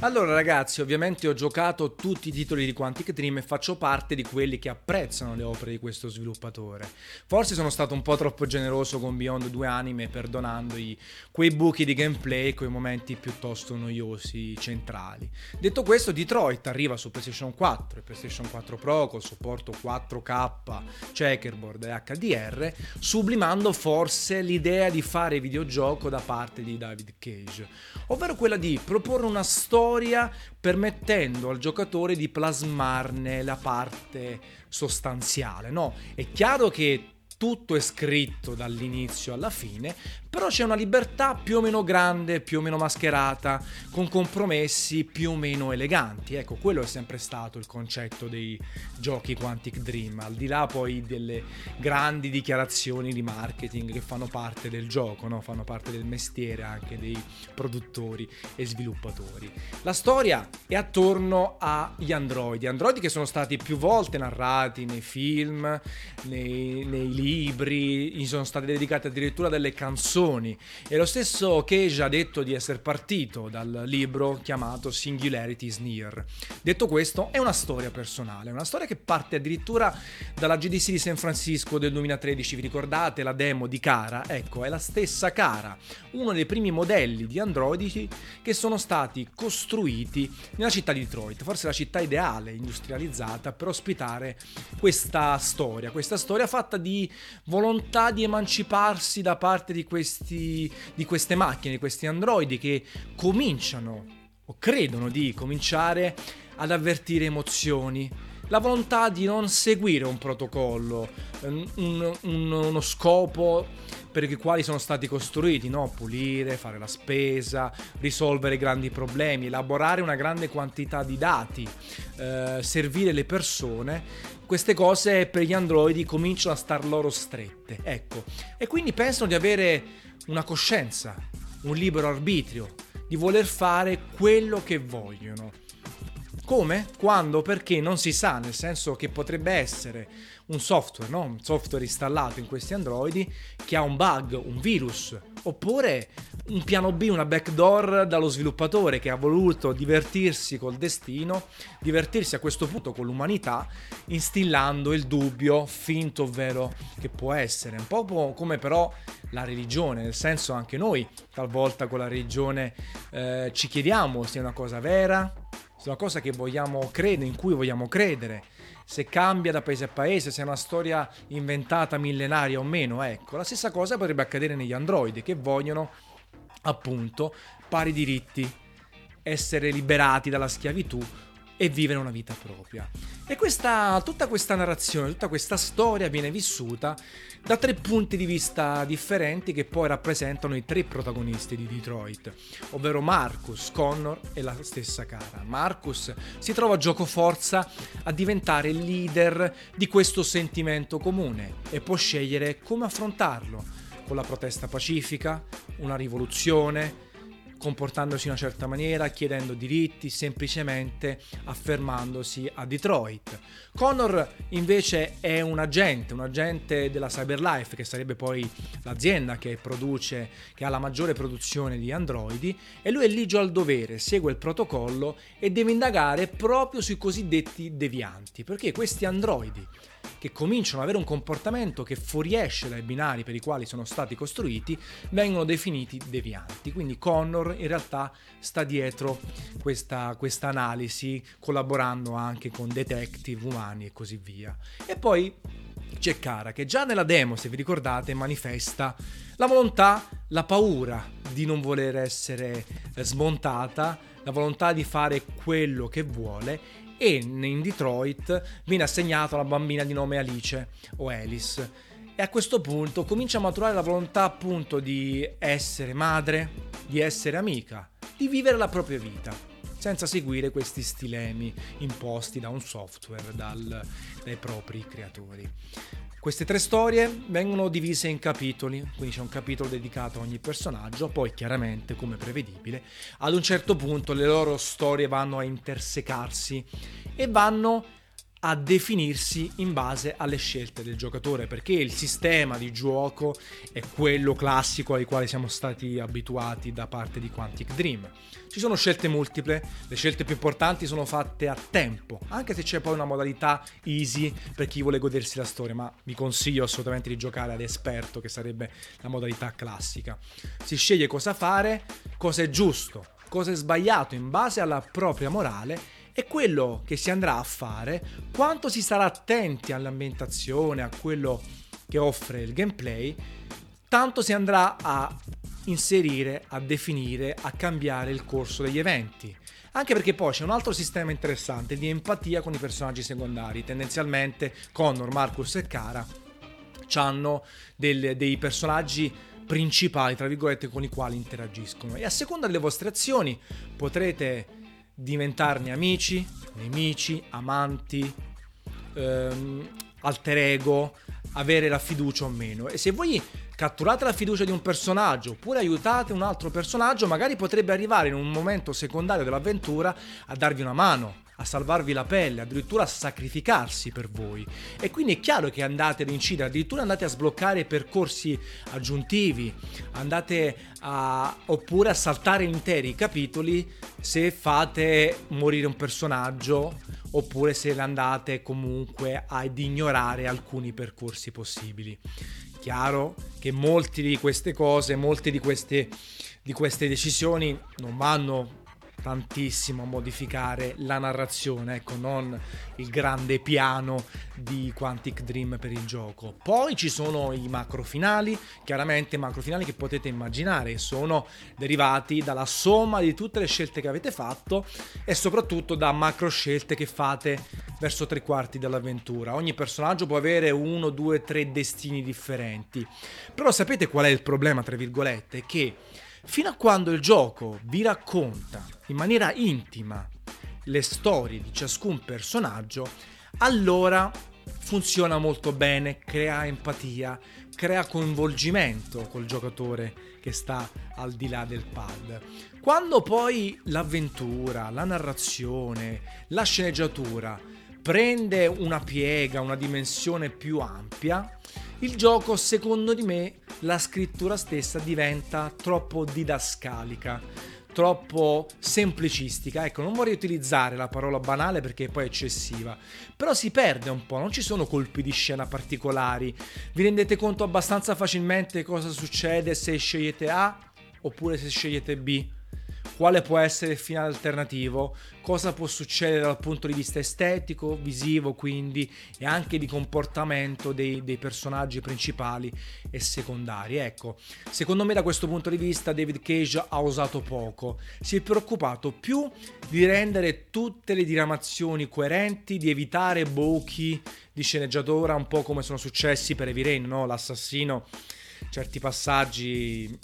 Allora ragazzi, ovviamente ho giocato tutti i titoli di Quantic Dream e faccio parte di quelli che apprezzano le opere di questo sviluppatore. Forse sono stato un po' troppo generoso con Beyond 2 Anime perdonandogli quei buchi di gameplay e quei momenti piuttosto noiosi centrali. Detto questo, Detroit arriva su PlayStation 4 e PlayStation 4 Pro con supporto 4K, checkerboard e HDR, sublimando forse l'idea di fare videogioco da parte di David Cage, ovvero quella di proporre una storia storia permettendo al giocatore di plasmarne la parte sostanziale. No, è chiaro che tutto è scritto dall'inizio alla fine, però c'è una libertà più o meno grande, più o meno mascherata, con compromessi più o meno eleganti. Ecco, quello è sempre stato il concetto dei giochi Quantic Dream, al di là poi delle grandi dichiarazioni di marketing che fanno parte del gioco, no? fanno parte del mestiere anche dei produttori e sviluppatori. La storia è attorno agli androidi, androidi che sono stati più volte narrati nei film, nei, nei libri, gli sono state dedicate addirittura delle canzoni canzoni. E lo stesso Cage ha detto di essere partito dal libro chiamato Singularity is Near. Detto questo, è una storia personale, una storia che parte addirittura dalla GDC di San Francisco del 2013. Vi ricordate la demo di Cara? Ecco, è la stessa Cara, uno dei primi modelli di androidi che sono stati costruiti nella città di Detroit, forse la città ideale, industrializzata, per ospitare questa storia, questa storia fatta di volontà di emanciparsi da parte di questi questi, di queste macchine, di questi androidi che cominciano o credono di cominciare ad avvertire emozioni, la volontà di non seguire un protocollo, un, un, uno scopo per i quali sono stati costruiti, no? pulire, fare la spesa, risolvere grandi problemi, elaborare una grande quantità di dati, eh, servire le persone, queste cose per gli androidi cominciano a star loro strette. Ecco, e quindi pensano di avere una coscienza, un libero arbitrio, di voler fare quello che vogliono. Come? Quando? Perché non si sa, nel senso che potrebbe essere un software, no? un software installato in questi androidi che ha un bug, un virus, oppure un piano B, una backdoor dallo sviluppatore che ha voluto divertirsi col destino, divertirsi a questo punto con l'umanità, instillando il dubbio finto ovvero che può essere. Un po' come però la religione, nel senso anche noi talvolta con la religione eh, ci chiediamo se è una cosa vera, una cosa che vogliamo credere, in cui vogliamo credere se cambia da paese a paese, se è una storia inventata millenaria o meno. Ecco, la stessa cosa potrebbe accadere negli androidi che vogliono appunto pari diritti, essere liberati dalla schiavitù e vivere una vita propria. E questa, tutta questa narrazione, tutta questa storia viene vissuta da tre punti di vista differenti che poi rappresentano i tre protagonisti di Detroit, ovvero Marcus, Connor e la stessa cara. Marcus si trova a gioco forza a diventare leader di questo sentimento comune e può scegliere come affrontarlo, con la protesta pacifica, una rivoluzione, comportandosi in una certa maniera, chiedendo diritti, semplicemente affermandosi a Detroit. Connor invece è un agente, un agente della Cyberlife, che sarebbe poi l'azienda che produce, che ha la maggiore produzione di androidi, e lui è ligio al dovere, segue il protocollo e deve indagare proprio sui cosiddetti devianti, perché questi androidi che cominciano ad avere un comportamento che fuoriesce dai binari per i quali sono stati costruiti, vengono definiti devianti. Quindi Connor in realtà sta dietro questa, analisi, collaborando anche con detective umani e così via. E poi c'è Cara che già nella demo, se vi ricordate, manifesta la volontà, la paura di non voler essere smontata, la volontà di fare quello che vuole e in Detroit viene assegnata una bambina di nome Alice o Alice e a questo punto comincia a maturare la volontà appunto di essere madre, di essere amica, di vivere la propria vita senza seguire questi stilemi imposti da un software, dal, dai propri creatori. Queste tre storie vengono divise in capitoli, quindi c'è un capitolo dedicato a ogni personaggio, poi chiaramente, come prevedibile, ad un certo punto le loro storie vanno a intersecarsi e vanno a definirsi in base alle scelte del giocatore, perché il sistema di gioco è quello classico ai quali siamo stati abituati da parte di Quantic Dream. Ci sono scelte multiple, le scelte più importanti sono fatte a tempo, anche se c'è poi una modalità easy per chi vuole godersi la storia, ma vi consiglio assolutamente di giocare ad esperto, che sarebbe la modalità classica. Si sceglie cosa fare, cosa è giusto, cosa è sbagliato in base alla propria morale e quello che si andrà a fare, quanto si sarà attenti all'ambientazione, a quello che offre il gameplay, tanto si andrà a inserire, a definire, a cambiare il corso degli eventi. Anche perché poi c'è un altro sistema interessante di empatia con i personaggi secondari. Tendenzialmente Connor, Marcus e Cara hanno dei personaggi principali, tra virgolette, con i quali interagiscono. E a seconda delle vostre azioni potrete diventarne amici, nemici, amanti, ehm, alter ego, avere la fiducia o meno. E se voi catturate la fiducia di un personaggio oppure aiutate un altro personaggio, magari potrebbe arrivare in un momento secondario dell'avventura a darvi una mano a salvarvi la pelle, addirittura a sacrificarsi per voi. E quindi è chiaro che andate ad incidere, addirittura andate a sbloccare percorsi aggiuntivi, andate a, oppure a saltare interi capitoli se fate morire un personaggio oppure se andate comunque ad ignorare alcuni percorsi possibili. Chiaro che molte di queste cose, molte di queste, di queste decisioni non vanno tantissimo a modificare la narrazione, ecco, non il grande piano di Quantic Dream per il gioco. Poi ci sono i macro finali, chiaramente macro finali che potete immaginare, sono derivati dalla somma di tutte le scelte che avete fatto e soprattutto da macro scelte che fate verso tre quarti dell'avventura. Ogni personaggio può avere uno, due, tre destini differenti. Però sapete qual è il problema, tra virgolette? Che fino a quando il gioco vi racconta in maniera intima le storie di ciascun personaggio, allora funziona molto bene, crea empatia, crea coinvolgimento col giocatore che sta al di là del pad. Quando poi l'avventura, la narrazione, la sceneggiatura prende una piega, una dimensione più ampia, il gioco secondo di me la scrittura stessa diventa troppo didascalica troppo semplicistica. Ecco, non vorrei utilizzare la parola banale perché è poi eccessiva, però si perde un po', non ci sono colpi di scena particolari. Vi rendete conto abbastanza facilmente cosa succede se scegliete A oppure se scegliete B? Quale può essere il finale alternativo, cosa può succedere dal punto di vista estetico, visivo quindi e anche di comportamento dei, dei personaggi principali e secondari. Ecco, secondo me da questo punto di vista David Cage ha usato poco, si è preoccupato più di rendere tutte le diramazioni coerenti, di evitare buchi di sceneggiatura, un po' come sono successi per Heavy Rain, no? l'assassino certi passaggi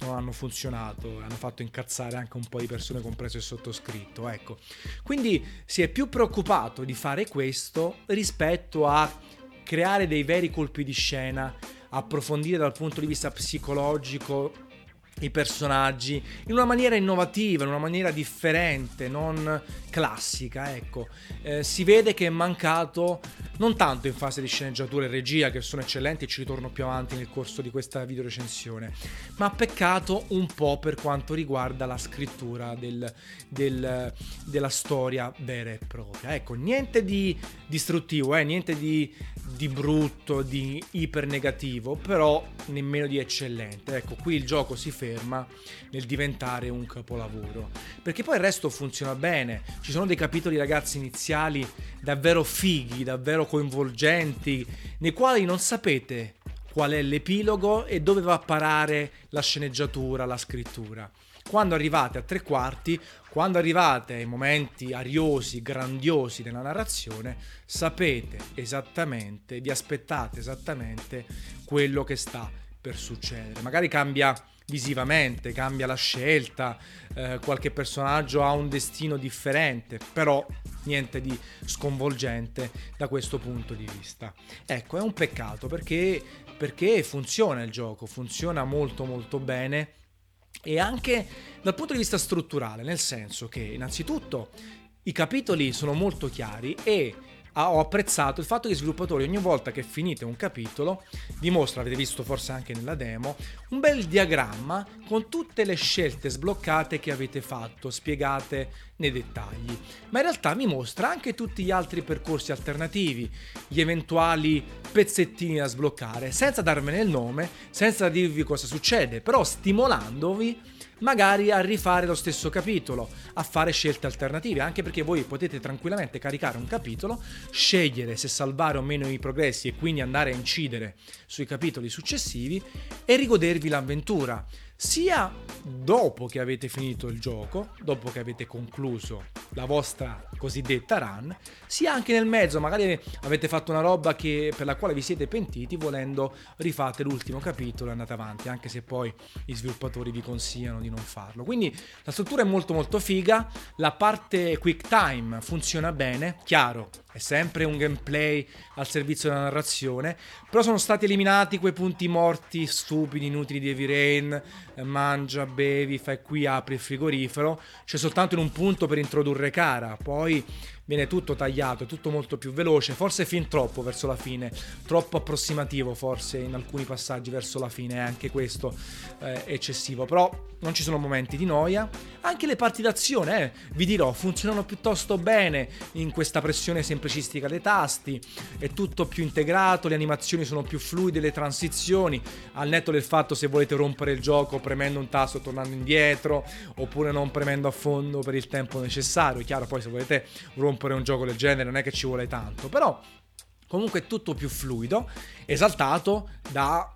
non hanno funzionato, hanno fatto incazzare anche un po' di persone, compreso il sottoscritto. Ecco. Quindi si è più preoccupato di fare questo rispetto a creare dei veri colpi di scena, approfondire dal punto di vista psicologico i personaggi in una maniera innovativa, in una maniera differente, non classica, ecco. Eh, si vede che è mancato non tanto in fase di sceneggiatura e regia che sono eccellenti ci ritorno più avanti nel corso di questa video recensione, ma peccato un po' per quanto riguarda la scrittura del, del, della storia vera e propria. Ecco, niente di distruttivo, eh, niente di, di brutto, di iper negativo, però nemmeno di eccellente. Ecco, qui il gioco si ferma nel diventare un capolavoro, perché poi il resto funziona bene. Ci sono dei capitoli ragazzi iniziali davvero fighi, davvero coinvolgenti, nei quali non sapete qual è l'epilogo e dove va a parare la sceneggiatura, la scrittura. Quando arrivate a tre quarti, quando arrivate ai momenti ariosi, grandiosi della narrazione, sapete esattamente, vi aspettate esattamente quello che sta per succedere. Magari cambia visivamente, cambia la scelta, eh, qualche personaggio ha un destino differente, però niente di sconvolgente da questo punto di vista. Ecco, è un peccato perché, perché funziona il gioco, funziona molto molto bene e anche dal punto di vista strutturale, nel senso che innanzitutto i capitoli sono molto chiari e ho apprezzato il fatto che i sviluppatori ogni volta che finite un capitolo vi mostra, avete visto forse anche nella demo, un bel diagramma con tutte le scelte sbloccate che avete fatto, spiegate nei dettagli. Ma in realtà vi mostra anche tutti gli altri percorsi alternativi, gli eventuali pezzettini da sbloccare, senza darvene il nome, senza dirvi cosa succede, però stimolandovi magari a rifare lo stesso capitolo, a fare scelte alternative, anche perché voi potete tranquillamente caricare un capitolo, scegliere se salvare o meno i progressi e quindi andare a incidere sui capitoli successivi e rigodervi l'avventura sia dopo che avete finito il gioco, dopo che avete concluso la vostra cosiddetta run, sia anche nel mezzo, magari avete fatto una roba che, per la quale vi siete pentiti, volendo rifate l'ultimo capitolo e andate avanti, anche se poi gli sviluppatori vi consigliano di non farlo. Quindi la struttura è molto molto figa, la parte quick time funziona bene, chiaro, è sempre un gameplay al servizio della narrazione, però sono stati eliminati quei punti morti stupidi, inutili di Heavy Rain, eh, mangia, bevi, fai qui, apri il frigorifero, c'è soltanto in un punto per introdurre cara, poi viene tutto tagliato, è tutto molto più veloce, forse fin troppo verso la fine, troppo approssimativo forse in alcuni passaggi verso la fine, è anche questo eh, eccessivo, però non ci sono momenti di noia, anche le parti d'azione, eh, vi dirò, funzionano piuttosto bene in questa pressione semplicistica dei tasti, è tutto più integrato, le animazioni sono più fluide, le transizioni, al netto del fatto se volete rompere il gioco premendo un tasto tornando indietro, oppure non premendo a fondo per il tempo necessario, è chiaro poi se volete rompere rompere un gioco del genere non è che ci vuole tanto, però comunque è tutto più fluido, esaltato da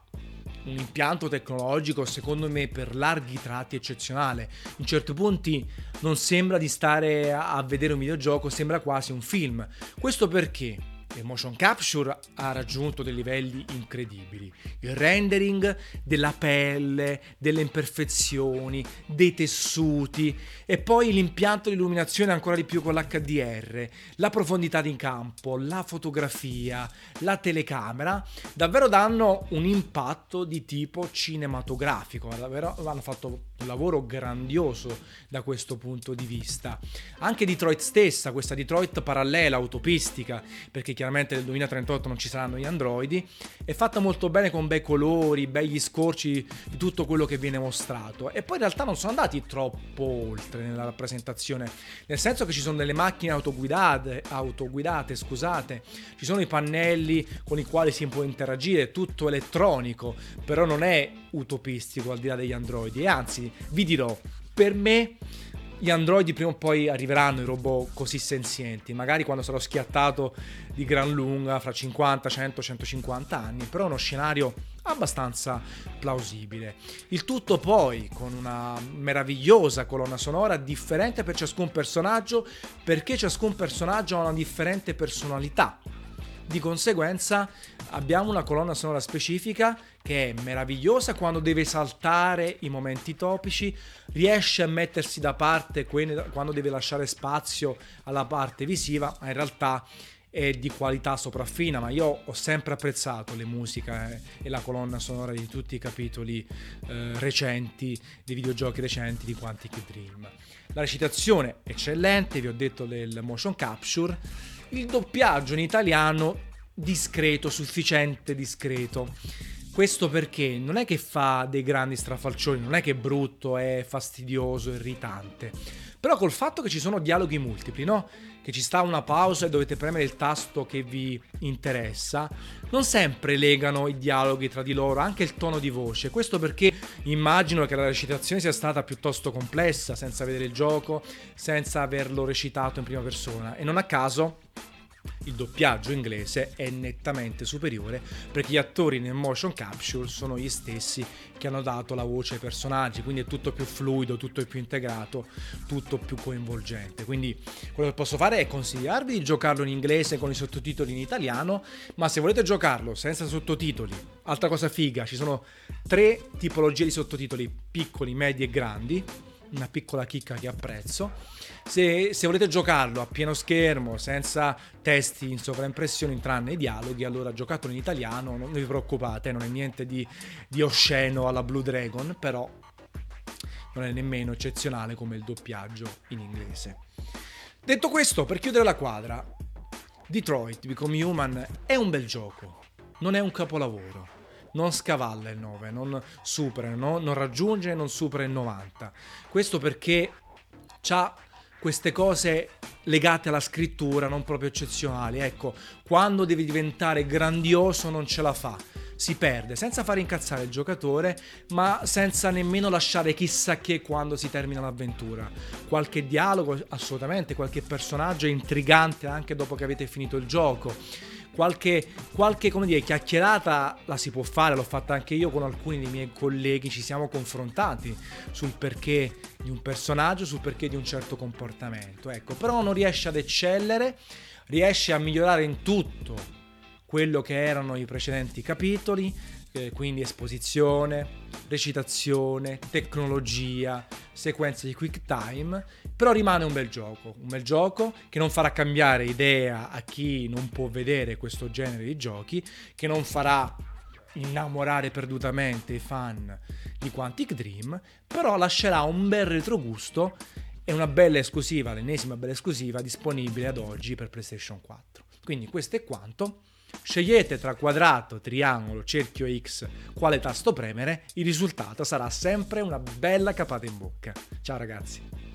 un impianto tecnologico secondo me per larghi tratti eccezionale. In certi punti non sembra di stare a vedere un videogioco, sembra quasi un film. Questo perché? Il motion capture ha raggiunto dei livelli incredibili. Il rendering della pelle, delle imperfezioni, dei tessuti e poi l'impianto di illuminazione ancora di più con l'HDR, la profondità di campo, la fotografia, la telecamera, davvero danno un impatto di tipo cinematografico. Davvero hanno fatto un lavoro grandioso da questo punto di vista. Anche Detroit stessa, questa Detroit parallela, autopistica, perché chiaramente nel 2038 non ci saranno gli androidi, è fatta molto bene con bei colori, begli scorci di tutto quello che viene mostrato. E poi in realtà non sono andati troppo oltre nella rappresentazione, nel senso che ci sono delle macchine autoguidate, autoguidate scusate, ci sono i pannelli con i quali si può interagire, tutto elettronico, però non è utopistico al di là degli androidi e anzi vi dirò per me gli androidi prima o poi arriveranno i robot così senzienti, magari quando sarò schiattato di gran lunga, fra 50, 100, 150 anni, però è uno scenario abbastanza plausibile. Il tutto poi con una meravigliosa colonna sonora differente per ciascun personaggio, perché ciascun personaggio ha una differente personalità di conseguenza abbiamo una colonna sonora specifica che è meravigliosa. Quando deve saltare i momenti topici, riesce a mettersi da parte quando deve lasciare spazio alla parte visiva, ma in realtà è di qualità sopraffina, ma io ho sempre apprezzato le musiche e la colonna sonora di tutti i capitoli eh, recenti, dei videogiochi recenti di Quantic Dream. La recitazione eccellente, vi ho detto del motion capture, il doppiaggio in italiano discreto, sufficiente discreto. Questo perché non è che fa dei grandi strafalcioni, non è che è brutto, è fastidioso, irritante. Però col fatto che ci sono dialoghi multipli, no? Che ci sta una pausa e dovete premere il tasto che vi interessa, non sempre legano i dialoghi tra di loro, anche il tono di voce. Questo perché immagino che la recitazione sia stata piuttosto complessa, senza vedere il gioco, senza averlo recitato in prima persona. E non a caso il doppiaggio inglese è nettamente superiore perché gli attori nel motion capture sono gli stessi che hanno dato la voce ai personaggi, quindi è tutto più fluido, tutto più integrato, tutto più coinvolgente. Quindi quello che posso fare è consigliarvi di giocarlo in inglese con i sottotitoli in italiano, ma se volete giocarlo senza sottotitoli, altra cosa figa, ci sono tre tipologie di sottotitoli, piccoli, medi e grandi una piccola chicca che apprezzo. Se, se, volete giocarlo a pieno schermo, senza testi in sovraimpressione, tranne i dialoghi, allora giocatelo in italiano, non vi preoccupate, non è niente di, di osceno alla Blue Dragon, però non è nemmeno eccezionale come il doppiaggio in inglese. Detto questo, per chiudere la quadra, Detroit Become Human è un bel gioco, non è un capolavoro, non scavalla il 9, non supera, no? non raggiunge, non supera il 90. Questo perché ha queste cose legate alla scrittura non proprio eccezionali. Ecco, quando devi diventare grandioso non ce la fa. Si perde senza far incazzare il giocatore, ma senza nemmeno lasciare chissà che quando si termina l'avventura. Qualche dialogo, assolutamente, qualche personaggio intrigante anche dopo che avete finito il gioco qualche, qualche dire, chiacchierata la si può fare, l'ho fatta anche io con alcuni dei miei colleghi, ci siamo confrontati sul perché di un personaggio, sul perché di un certo comportamento. Ecco, però non riesce ad eccellere, riesce a migliorare in tutto quello che erano i precedenti capitoli, eh, quindi esposizione, recitazione, tecnologia, sequenze di quick time, però rimane un bel gioco, un bel gioco che non farà cambiare idea a chi non può vedere questo genere di giochi, che non farà innamorare perdutamente i fan di Quantic Dream, però lascerà un bel retrogusto e una bella esclusiva, l'ennesima bella esclusiva disponibile ad oggi per PlayStation 4. Quindi questo è quanto. Scegliete tra quadrato, triangolo, cerchio X quale tasto premere, il risultato sarà sempre una bella capata in bocca. Ciao ragazzi!